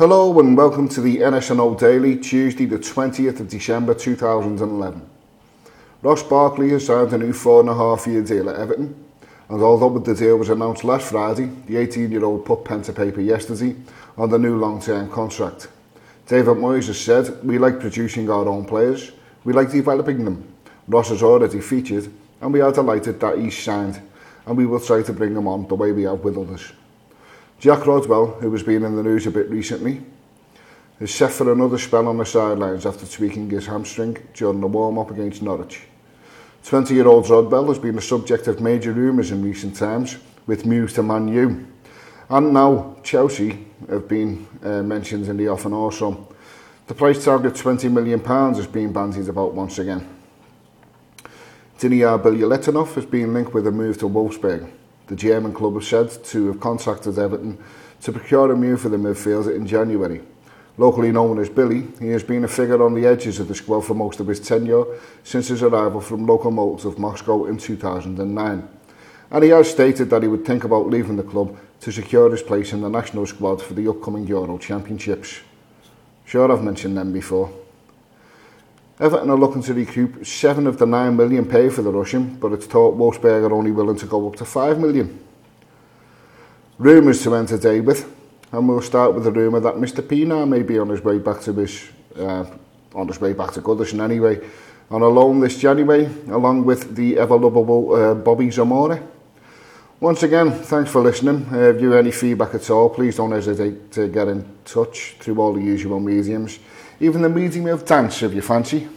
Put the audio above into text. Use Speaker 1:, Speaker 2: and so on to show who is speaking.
Speaker 1: Hello and welcome to the NSNO Daily, Tuesday the 20th of December 2011. Ross Barkley has signed a new four and a half year deal at Everton, and although the deal was announced last Friday, the 18 year old put pen to paper yesterday on the new long term contract. David Moyes has said, We like producing our own players, we like developing them. Ross has already featured, and we are delighted that he's signed, and we will try to bring him on the way we have with others. Jack Rodwell, who has been in the news a bit recently, is set for another spell on the sidelines after tweaking his hamstring during the warm-up against Norwich. 20-year-old Rodwell has been the subject of major rumours in recent times, with moves to Man U. And now Chelsea have been uh, mentioned in the offer also. The price tag of £20 million has been bandied about once again. Diniyar Bilyaletdinov has been linked with a move to Wolfsburg. The German club has said to have contacted Everton to procure a move for the midfielder in January. Locally known as Billy, he has been a figure on the edges of the squad for most of his tenure since his arrival from Lokomotiv Moscow in 2009. And he has stated that he would think about leaving the club to secure his place in the national squad for the upcoming Euro Championships. Sure, I've mentioned them before. Everton are looking to recoup 7 of the 9 million paid for the Russian, but it's thought Wolfsburg are only willing to go up to 5 million. Rumours to end today with, and we'll start with the rumour that Mr Pina may be on his way back to his, uh, on his way back to Goodison anyway, on a loan this January, along with the ever-lovable uh, Bobby Zamora. Once again, thanks for listening. Uh, if you have any feedback at all, please don't hesitate to get in touch through all the usual mediums. Even the medium of dance if you fancy.